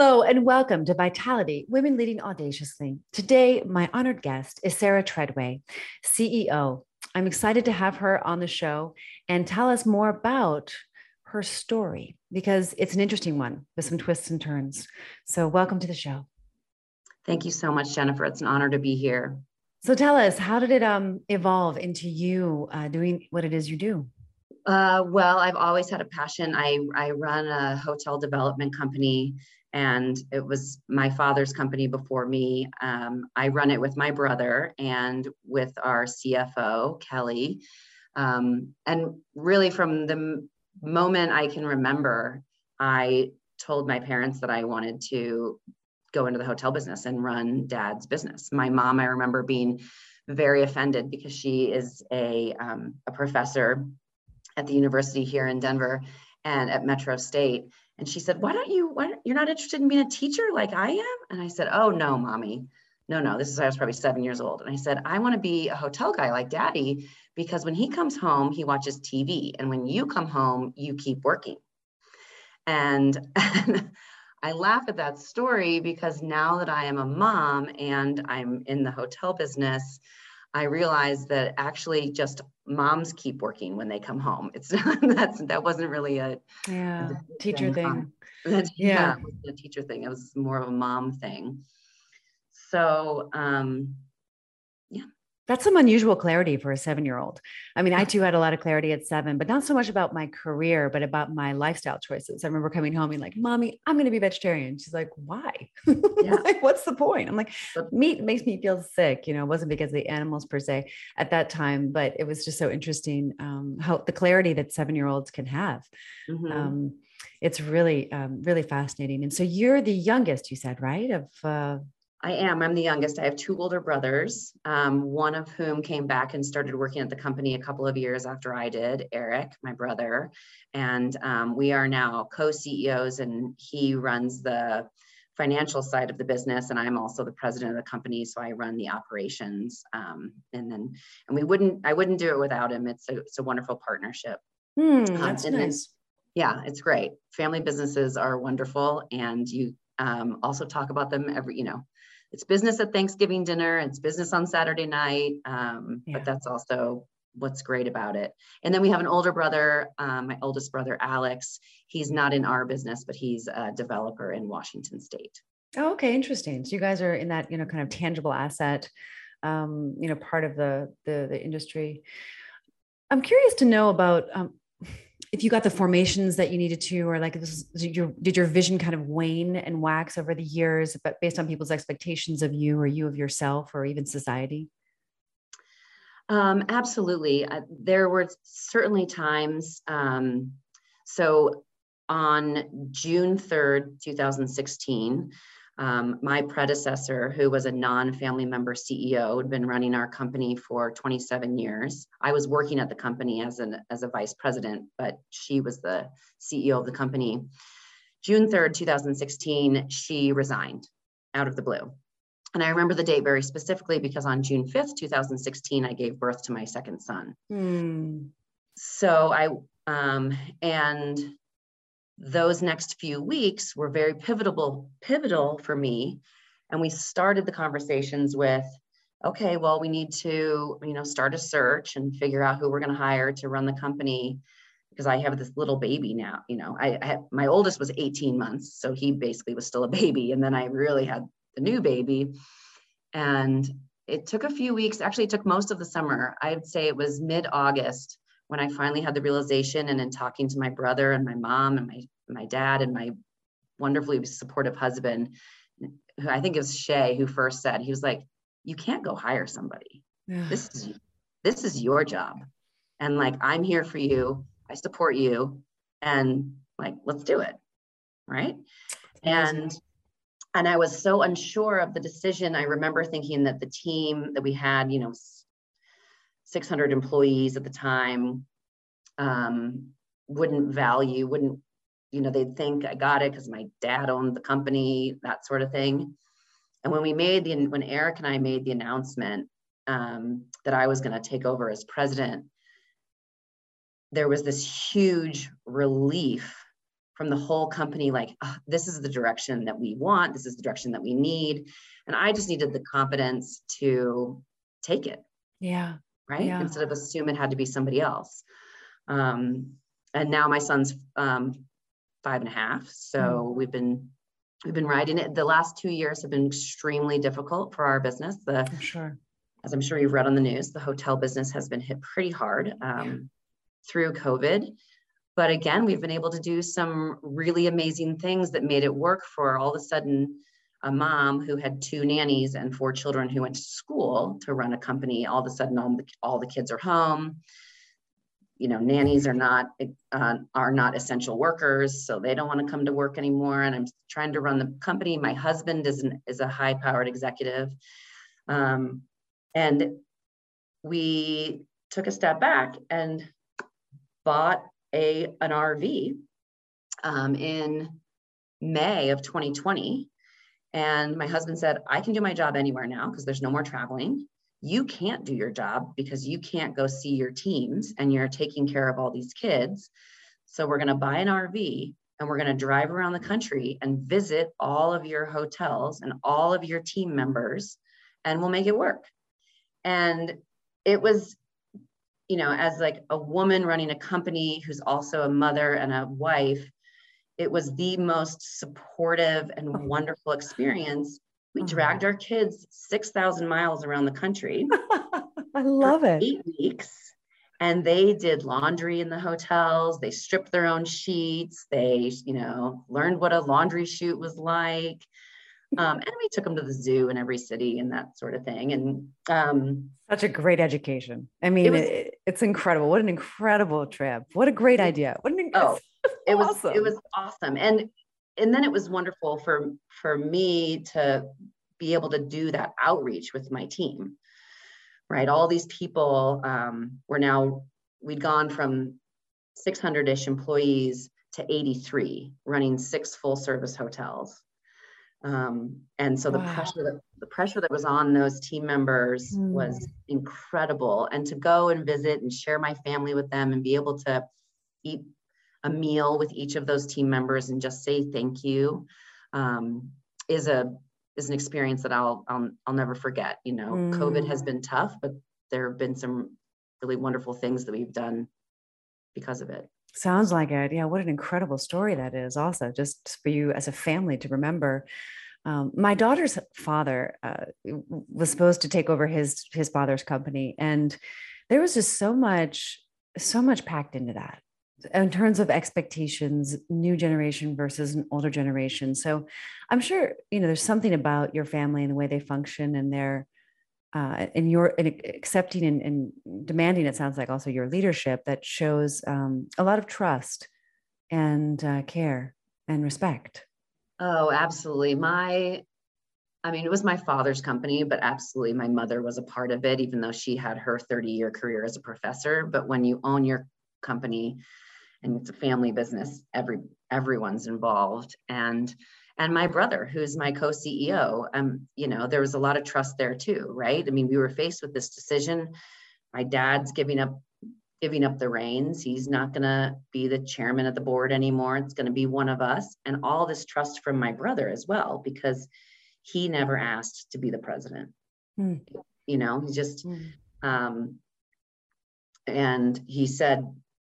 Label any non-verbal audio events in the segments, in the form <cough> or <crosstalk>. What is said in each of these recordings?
Hello and welcome to Vitality Women Leading Audaciously. Today, my honored guest is Sarah Treadway, CEO. I'm excited to have her on the show and tell us more about her story because it's an interesting one with some twists and turns. So, welcome to the show. Thank you so much, Jennifer. It's an honor to be here. So, tell us, how did it um, evolve into you uh, doing what it is you do? Uh, well, I've always had a passion. I, I run a hotel development company and it was my father's company before me. Um, I run it with my brother and with our CFO, Kelly. Um, and really, from the moment I can remember, I told my parents that I wanted to go into the hotel business and run dad's business. My mom, I remember being very offended because she is a, um, a professor at the university here in Denver and at Metro State and she said, why don't you, why don't, you're not interested in being a teacher like I am? And I said, oh no, mommy, no, no, this is, I was probably seven years old. And I said, I want to be a hotel guy like daddy, because when he comes home, he watches TV. And when you come home, you keep working. And, and <laughs> I laugh at that story because now that I am a mom and I'm in the hotel business, I realized that actually just moms keep working when they come home. It's <laughs> that's that wasn't really a yeah a teacher thing. thing. <laughs> yeah, yeah a teacher thing. It was more of a mom thing. So um, that's some unusual clarity for a seven year old. I mean, I too had a lot of clarity at seven, but not so much about my career, but about my lifestyle choices. I remember coming home and like, Mommy, I'm going to be vegetarian. She's like, Why? <laughs> Yeah. like, What's the point? I'm like, Meat makes me feel sick. You know, it wasn't because of the animals per se at that time, but it was just so interesting um, how the clarity that seven year olds can have. Mm-hmm. Um, it's really, um, really fascinating. And so you're the youngest, you said, right? Of uh, I am. I'm the youngest. I have two older brothers, um, one of whom came back and started working at the company a couple of years after I did, Eric, my brother. And um, we are now co CEOs, and he runs the financial side of the business and i'm also the president of the company so i run the operations um, and then and we wouldn't i wouldn't do it without him it's a, it's a wonderful partnership hmm, that's um, nice. yeah it's great family businesses are wonderful and you um, also talk about them every you know it's business at Thanksgiving dinner, it's business on Saturday night, um, yeah. but that's also what's great about it. And then we have an older brother, um, my oldest brother, Alex. He's not in our business, but he's a developer in Washington State. Oh, okay, interesting. So you guys are in that, you know, kind of tangible asset, um, you know, part of the the, the industry. I'm curious to know about um, if you got the formations that you needed to, or like this, did your did your vision kind of wane and wax over the years, but based on people's expectations of you, or you of yourself, or even society? Um, absolutely. Uh, there were certainly times. Um, so on June 3rd, 2016, um, my predecessor, who was a non family member CEO, had been running our company for 27 years. I was working at the company as, an, as a vice president, but she was the CEO of the company. June 3rd, 2016, she resigned out of the blue. And I remember the date very specifically because on June 5th, 2016, I gave birth to my second son. Hmm. So I, um, and those next few weeks were very pivotal pivotal for me. And we started the conversations with okay well we need to you know start a search and figure out who we're going to hire to run the company because i have this little baby now you know. I, I had, my oldest was 18 months so he basically was still a baby and then i really had the new baby. And it took a few weeks actually it took most of the summer. I'd say it was mid-august when I finally had the realization and in talking to my brother and my mom and my, my dad and my wonderfully supportive husband, who I think it was Shay who first said, he was like, you can't go hire somebody. Yeah. This is this is your job. And like I'm here for you. I support you. And like let's do it right and and i was so unsure of the decision i remember thinking that the team that we had you know 600 employees at the time um, wouldn't value wouldn't you know they'd think i got it because my dad owned the company that sort of thing. And when we made the when eric and i made the announcement um, that i was going to take over as president there was this huge relief from the whole company like oh, this is the direction that we want this is the direction that we need. And i just needed the confidence to take it. Yeah right? Yeah. instead of assume it had to be somebody else. Um, and now my son's um, five and a half. So mm. we've been we've been riding it. The last two years have been extremely difficult for our business. The I'm sure. as i'm sure you've read on the news the hotel business has been hit pretty hard um, yeah. through covid. But again, we've been able to do some really amazing things that made it work for all of a sudden a mom who had two nannies and four children who went to school to run a company. All of a sudden, all the, all the kids are home. You know, nannies are not uh, are not essential workers, so they don't want to come to work anymore. And I'm trying to run the company. My husband is an, is a high powered executive, um, and we took a step back and bought a an RV um, in May of 2020. And my husband said, I can do my job anywhere now because there's no more traveling. You can't do your job because you can't go see your teams and you're taking care of all these kids. So we're going to buy an RV and we're going to drive around the country and visit all of your hotels and all of your team members and we'll make it work. And it was you know, as like a woman running a company who's also a mother and a wife, it was the most supportive and oh. wonderful experience. We oh. dragged our kids 6,000 miles around the country. <laughs> I love it. Eight weeks. And they did laundry in the hotels. They stripped their own sheets. They, you know, learned what a laundry chute was like. Um, and we took them to the zoo in every city and that sort of thing. And um, such a great education. I mean, it was, it, it's incredible. What an incredible trip. What a great idea. What an oh, <laughs> it was awesome. it was awesome. And and then it was wonderful for for me to be able to do that outreach with my team. Right, all these people um, were now we'd gone from 600-ish employees to 83, running six full service hotels um, and so the wow. pressure that the pressure that was on those team members mm. was incredible and to go and visit and share my family with them and be able to eat a meal with each of those team members and just say thank you um, is a is an experience that I'll I'll, I'll never forget you know mm. covid has been tough but there have been some really wonderful things that we've done because of it Sounds like it. Yeah. What an incredible story that is, also, just for you as a family to remember. Um, my daughter's father uh, was supposed to take over his his father's company, and there was just so much, so much packed into that in terms of expectations, new generation versus an older generation. So, I'm sure you know there's something about your family and the way they function and their uh, and your and accepting and, and, demanding it sounds like also your leadership that shows um, a lot of trust and uh, care and respect. Oh absolutely. My i mean it was my father's company but absolutely my mother was a part of it even though she had her 30 year career as a professor. But when you own your company and it's a family business every everyone's involved. And and my brother who's my co-ceo um you know there was a lot of trust there too right? I mean we were faced with this decision. My dad's giving up giving up the reins. He's not going to be the chairman of the board anymore. It's going to be one of us. And all this trust from my brother as well because he never asked to be the president. Mm. you know he just mm. um and he said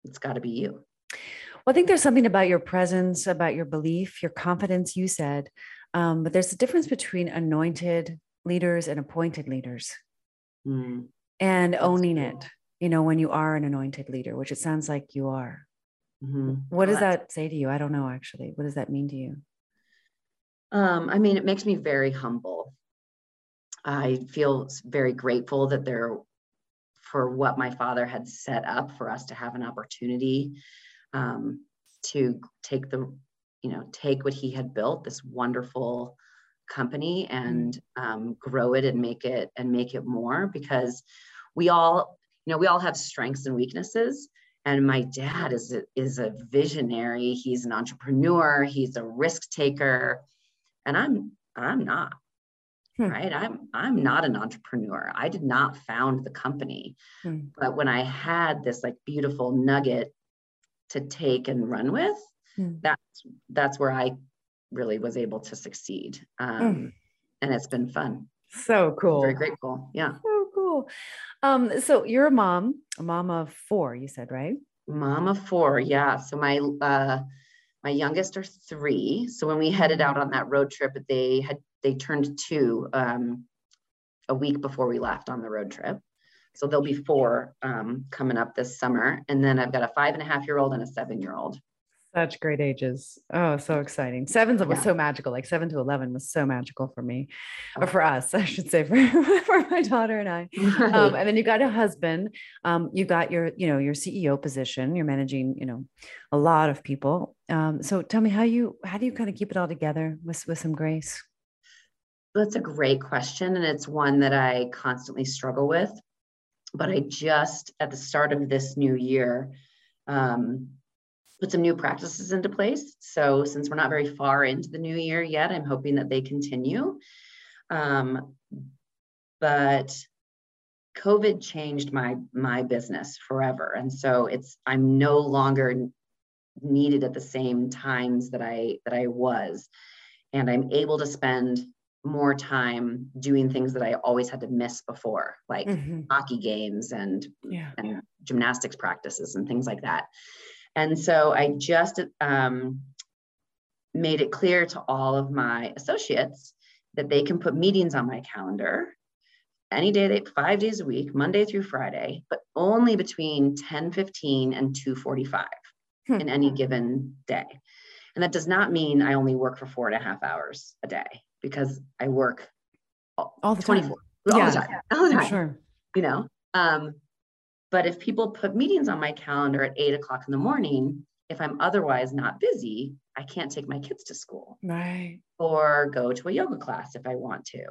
it's got to be you well, I think there's something about your presence, about your belief, your confidence, you said. Um, but there's a difference between anointed leaders and appointed leaders mm. and owning it, you know, when you are an anointed leader, which it sounds like you are. Mm-hmm. What does that say to you? I don't know actually. What does that mean to you? Um, I mean, it makes me very humble. I feel very grateful that there for what my father had set up for us to have an opportunity um, to take the, you know, take what he had built, this wonderful company and um, grow it and make it and make it more because we all, you know, we all have strengths and weaknesses. And my dad is a, is a visionary. He's an entrepreneur. He's a risk taker, and I'm I'm not. Hmm. Right. I'm I'm not an entrepreneur. I did not found the company. Hmm. But when I had this like beautiful nugget to take and run with, hmm. that's that's where I really was able to succeed. Um, hmm. and it's been fun. So cool. Very grateful. Yeah. So cool. Um, so you're a mom, a mom of four, you said, right? Mom of four, yeah. So my uh my youngest are three. So when we headed out on that road trip, they had they turned two um, a week before we left on the road trip. So there'll be four um, coming up this summer. And then I've got a five and a half year old and a seven year old. Such great ages. Oh, so exciting. Seven's was yeah. so magical. Like seven to 11 was so magical for me, or for us, <laughs> I should say, for, <laughs> for my daughter and I. Right. Um, <laughs> and then you got a husband. Um, you got your, you know, your CEO position. You're managing, you know, a lot of people. Um, so tell me how you, how do you kind of keep it all together with, with some grace? That's a great question. And it's one that I constantly struggle with. But I just, at the start of this new year, um, put some new practices into place. So since we're not very far into the new year yet, I'm hoping that they continue. Um, but COVID changed my my business forever, and so it's I'm no longer needed at the same times that I that I was, and I'm able to spend more time doing things that I always had to miss before, like mm-hmm. hockey games and yeah. and gymnastics practices and things like that. And so I just um, made it clear to all of my associates that they can put meetings on my calendar any day, they, five days a week, Monday through Friday, but only between 10 15 and 2 45 hmm. in any given day. And that does not mean I only work for four and a half hours a day because I work all, all the 24 time. all the time. All the time. Sure. You know, um, but if people put meetings on my calendar at eight o'clock in the morning, if I'm otherwise not busy, I can't take my kids to school. Right. Or go to a yoga class if I want to.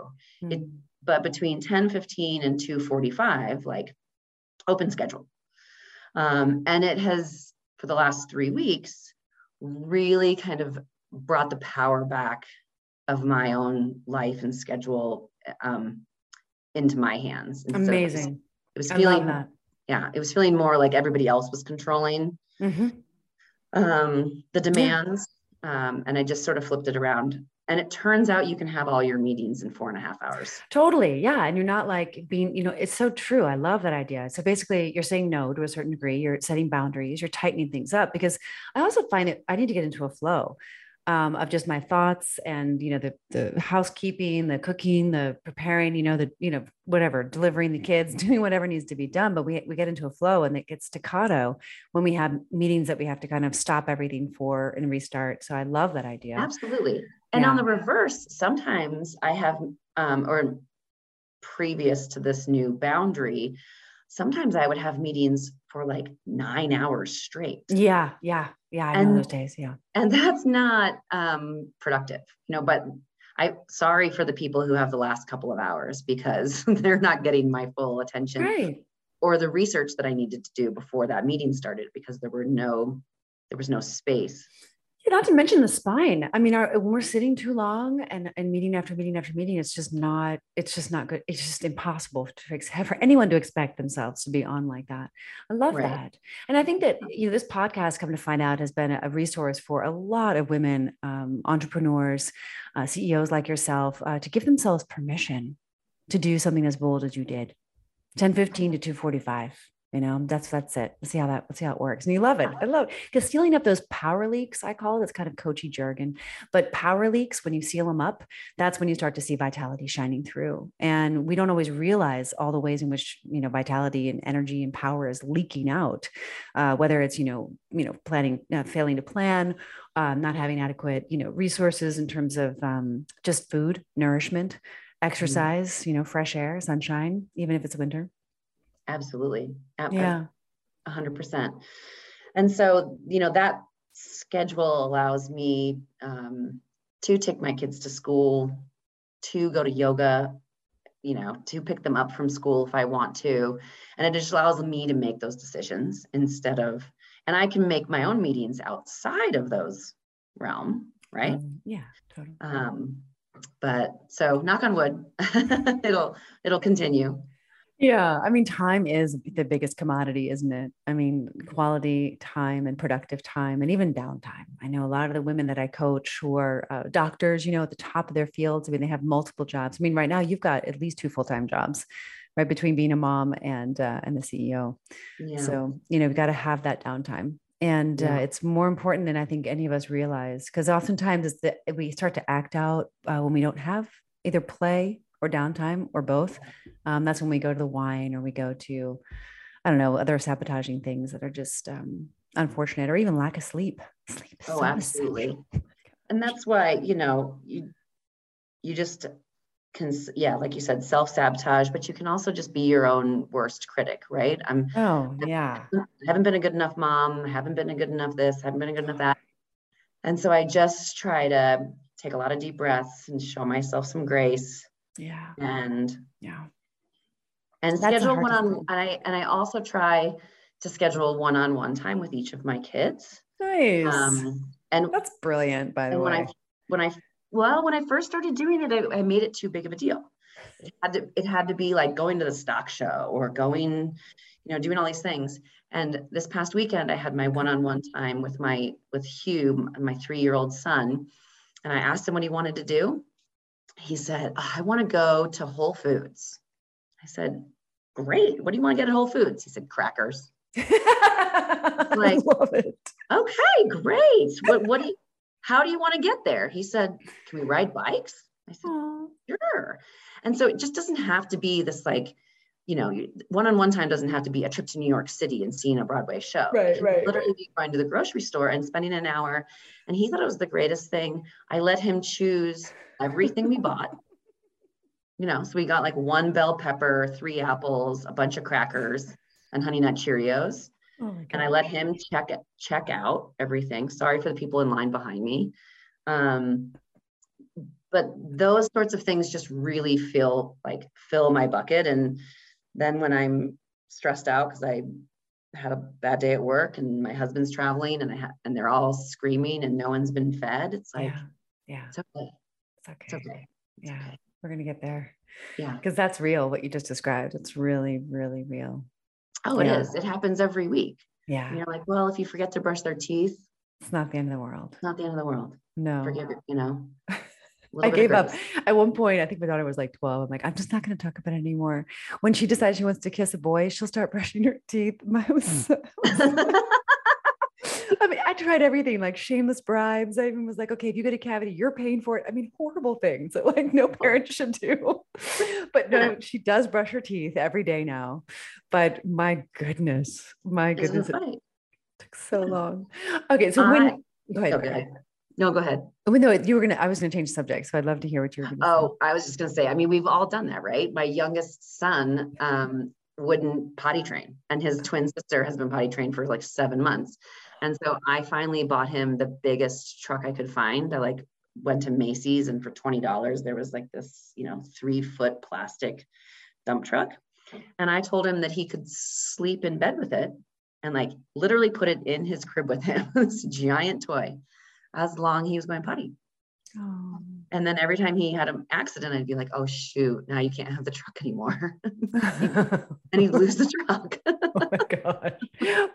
Mm. It, but between 10 15 and 245, like open schedule. Um, and it has, for the last three weeks, really kind of brought the power back of my own life and schedule um, into my hands. And Amazing. So it was, it was feeling yeah, it was feeling more like everybody else was controlling mm-hmm. um, the demands. Yeah. Um, and I just sort of flipped it around. And it turns out you can have all your meetings in four and a half hours. Totally. Yeah. And you're not like being, you know, it's so true. I love that idea. So basically, you're saying no to a certain degree, you're setting boundaries, you're tightening things up because I also find it, I need to get into a flow um, of just my thoughts and you know the the housekeeping, the cooking, the preparing, you know the you know whatever, delivering the kids, <laughs> doing whatever needs to be done. But we we get into a flow and it gets staccato when we have meetings that we have to kind of stop everything for and restart. So I love that idea. Absolutely. And yeah. on the reverse, sometimes I have um, or previous to this new boundary, sometimes I would have meetings for like nine hours straight. Yeah, yeah. Yeah, I and, know those days. Yeah. And <laughs> that's not um, productive, you know, but I sorry for the people who have the last couple of hours because <laughs> they're not getting my full attention. Right. Or the research that I needed to do before that meeting started because there were no there was no space not to mention the spine. I mean, our, when we're sitting too long and, and meeting after meeting after meeting, it's just not, it's just not good. It's just impossible to for anyone to expect themselves to be on like that. I love right. that. And I think that you know, this podcast, come to find out, has been a resource for a lot of women um, entrepreneurs, uh, CEOs like yourself, uh, to give themselves permission to do something as bold as you did. 1015 to 245 you know, that's that's it. Let's see how that let's see how it works. And you love it. I love it. Because sealing up those power leaks, I call it, it's kind of coachy jargon. But power leaks, when you seal them up, that's when you start to see vitality shining through. And we don't always realize all the ways in which you know vitality and energy and power is leaking out. Uh, whether it's you know you know planning uh, failing to plan, um, not having adequate you know resources in terms of um, just food, nourishment, mm-hmm. exercise, mm-hmm. you know, fresh air, sunshine, even if it's winter. Absolutely. Yeah. hundred percent. And so, you know, that schedule allows me um, to take my kids to school, to go to yoga, you know, to pick them up from school if I want to. And it just allows me to make those decisions instead of, and I can make my own meetings outside of those realm, right? Um, yeah, totally. Um, but so knock on wood, <laughs> it'll it'll continue. Yeah. I mean, time is the biggest commodity, isn't it? I mean, quality time and productive time and even downtime. I know a lot of the women that I coach who are uh, doctors, you know, at the top of their fields. I mean, they have multiple jobs. I mean, right now you've got at least two full time jobs, right? Between being a mom and, uh, and the CEO. Yeah. So, you know, we've got to have that downtime. And yeah. uh, it's more important than I think any of us realize because oftentimes it's that we start to act out uh, when we don't have either play or downtime or both. Um, that's when we go to the wine or we go to, I don't know, other sabotaging things that are just um, unfortunate or even lack of sleep. Sleep. oh, so absolutely. <laughs> And that's why, you know, you, you just can, yeah, like you said, self sabotage, but you can also just be your own worst critic, right? I'm, oh, yeah. I haven't been a good enough mom, haven't been a good enough this, haven't been a good enough that. And so I just try to take a lot of deep breaths and show myself some grace yeah. And yeah. And That's schedule one on and I and I also try to schedule one-on-one time with each of my kids. Nice. Um, and that's brilliant, by the way. When I when I well, when I first started doing it, I, I made it too big of a deal. It had to it had to be like going to the stock show or going, you know, doing all these things. And this past weekend, I had my one-on-one time with my with Hugh, my three-year-old son, and I asked him what he wanted to do he said, I want to go to Whole Foods. I said, Great. What do you want to get at Whole Foods? He said, Crackers. <laughs> like, I love it. Okay, great. What, what do you, how do you want to get there? He said, Can we ride bikes? I said, Aww. Sure. And so it just doesn't have to be this like, you know, one-on-one time doesn't have to be a trip to New York City and seeing a Broadway show. Right, right. Literally right. going to the grocery store and spending an hour. And he thought it was the greatest thing. I let him choose everything we bought. You know, so we got like one bell pepper, three apples, a bunch of crackers, and honey nut Cheerios. Oh and I let him check it, check out everything. Sorry for the people in line behind me. Um, but those sorts of things just really feel like fill my bucket. And then when I'm stressed out because I had a bad day at work and my husband's traveling and I ha- and they're all screaming and no one's been fed, it's like, yeah, yeah. it's okay. It's okay. It's okay. It's yeah. Okay. We're going to get there. Yeah. Because that's real, what you just described. It's really, really real. Oh, yeah. it is. It happens every week. Yeah. And you're like, well, if you forget to brush their teeth, it's not the end of the world. It's not the end of the world. No. Forgive it, you know. <laughs> I gave up. At one point, I think my daughter was like 12. I'm like, I'm just not going to talk about it anymore. When she decides she wants to kiss a boy, she'll start brushing her teeth. <laughs> My was, <laughs> I mean, I tried everything like shameless bribes. I even was like, okay, if you get a cavity, you're paying for it. I mean, horrible things that like no <laughs> parent should do. but no, she does brush her teeth every day now. But my goodness, my goodness, it took so long. Okay, so when go ahead. Okay. No, go ahead. Oh, no, you were gonna. I was gonna change the subject, so I'd love to hear what you were gonna. Oh, say. I was just gonna say. I mean, we've all done that, right? My youngest son um, wouldn't potty train, and his twin sister has been potty trained for like seven months. And so I finally bought him the biggest truck I could find. I like went to Macy's and for $20, there was like this, you know, three foot plastic dump truck. And I told him that he could sleep in bed with it and like literally put it in his crib with him, <laughs> this giant toy, as long he was going potty. Oh. And then every time he had an accident, I'd be like, oh, shoot, now you can't have the truck anymore. <laughs> <laughs> and he'd lose the truck. <laughs> oh my God.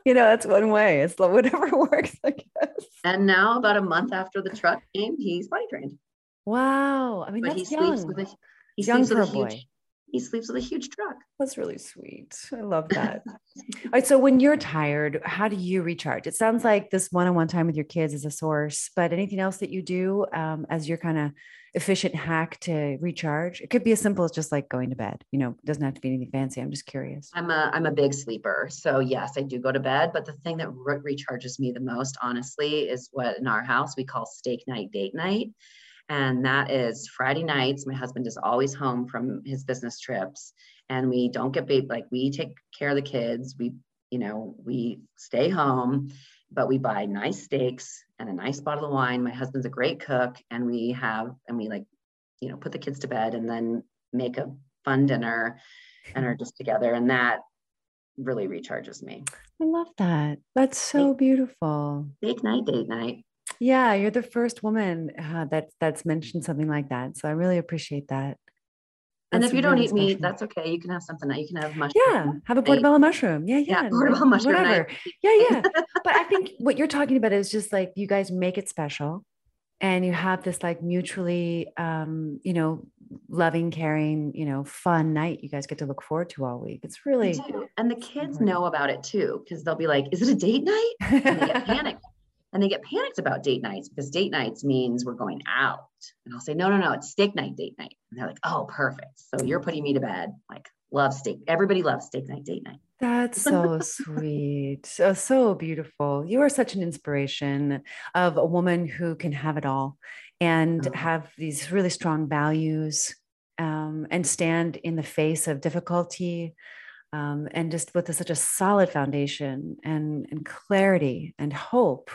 You know, that's one way. It's whatever works, I guess. And now, about a month after the truck came, he's potty trained. Wow. I mean, but he young. sleeps with a, he young sleeps with a huge, he sleeps with a huge truck. That's really sweet. I love that. All right. So when you're tired, how do you recharge? It sounds like this one-on-one time with your kids is a source, but anything else that you do um, as your kind of efficient hack to recharge? It could be as simple as just like going to bed. You know, it doesn't have to be anything fancy. I'm just curious. I'm a I'm a big sleeper, so yes, I do go to bed. But the thing that re- recharges me the most, honestly, is what in our house we call steak night, date night and that is Friday nights. My husband is always home from his business trips, and we don't get baby. Like we take care of the kids. We, you know, we stay home. but we buy nice steaks and a nice bottle of wine. My husband's a great cook, and we have and we like, you know, put the kids to bed and then make a fun dinner and are just together. And that really recharges me. I love that. That's so beautiful. Date night, date night. Yeah, you're the first woman uh, that's that's mentioned something like that. So I really appreciate that. And if you don't eat meat, that's okay. You can have something that you can have mushroom. Yeah, have a portobello mushroom. Yeah, yeah, yeah portobello mushroom. Whatever. Yeah, yeah. <laughs> but I think what you're talking about is just like you guys make it special, and you have this like mutually, um, you know, loving, caring, you know, fun night you guys get to look forward to all week. It's really and the kids know about it too because they'll be like, "Is it a date night?" And they get <laughs> panicked and they get panicked about date nights because date nights means we're going out. And I'll say, no, no, no, it's steak night, date night. And they're like, oh, perfect. So you're putting me to bed. Like, love steak. Everybody loves steak night, date night. That's so sweet. So, so beautiful. You are such an inspiration of a woman who can have it all and oh. have these really strong values um, and stand in the face of difficulty um, and just with a, such a solid foundation and, and clarity and hope.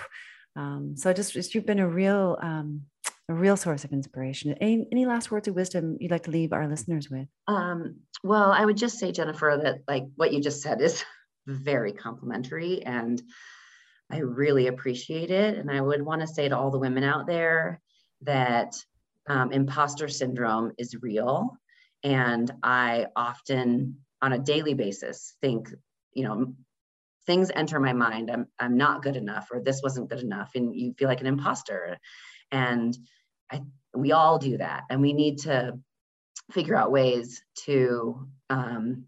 Um, so just, just, you've been a real um, a real source of inspiration. Any, any last words of wisdom you'd like to leave our listeners with? Um, well, I would just say, Jennifer, that like what you just said is <laughs> very complimentary and I really appreciate it. And I would want to say to all the women out there that um, imposter syndrome is real. And I often on a daily basis think, you know, things enter my mind. I'm I'm not good enough, or this wasn't good enough, and you feel like an imposter. And I we all do that, and we need to figure out ways to um,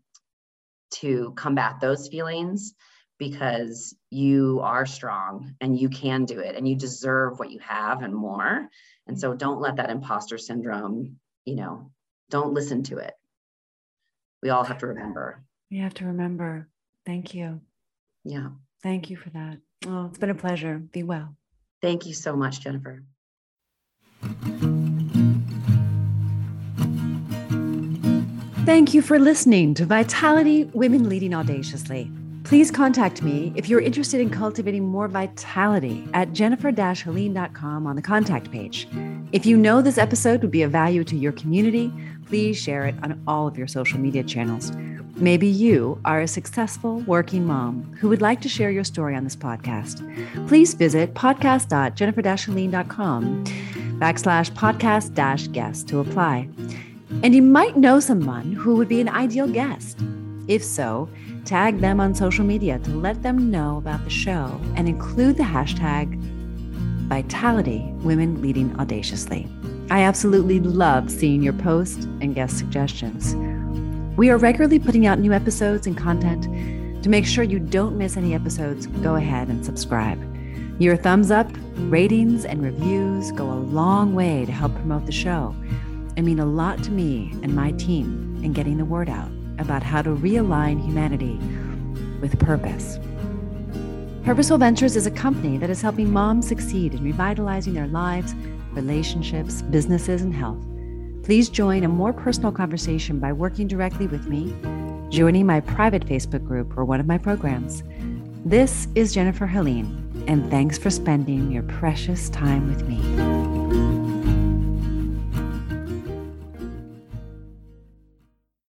to combat those feelings because you are strong and you can do it and you deserve what you have and more and so don't let that imposter syndrome you know don't listen to it we all have to remember. We have to remember. Thank you. Yeah. Thank you for that. Oh, it's been a pleasure. Be well. Thank you so much, Jennifer. Thank you for listening to Vitality Women Leading Audaciously. Please contact me if you're interested in cultivating more vitality at jennifer-helene.com on the contact page. If you know this episode would be of value to your community, please share it on all of your social media channels. Maybe you are a successful working mom who would like to share your story on this podcast. Please visit podcast.jennifer-helene.com backslash podcast dash guest to apply. And you might know someone who would be an ideal guest. If so, tag them on social media to let them know about the show and include the hashtag Vitality Women Leading Audaciously. I absolutely love seeing your posts and guest suggestions. We are regularly putting out new episodes and content. To make sure you don't miss any episodes, go ahead and subscribe. Your thumbs up, ratings, and reviews go a long way to help promote the show and mean a lot to me and my team in getting the word out about how to realign humanity with purpose. Purposeful Ventures is a company that is helping moms succeed in revitalizing their lives relationships, businesses, and health. Please join a more personal conversation by working directly with me, joining my private Facebook group, or one of my programs. This is Jennifer Helene, and thanks for spending your precious time with me.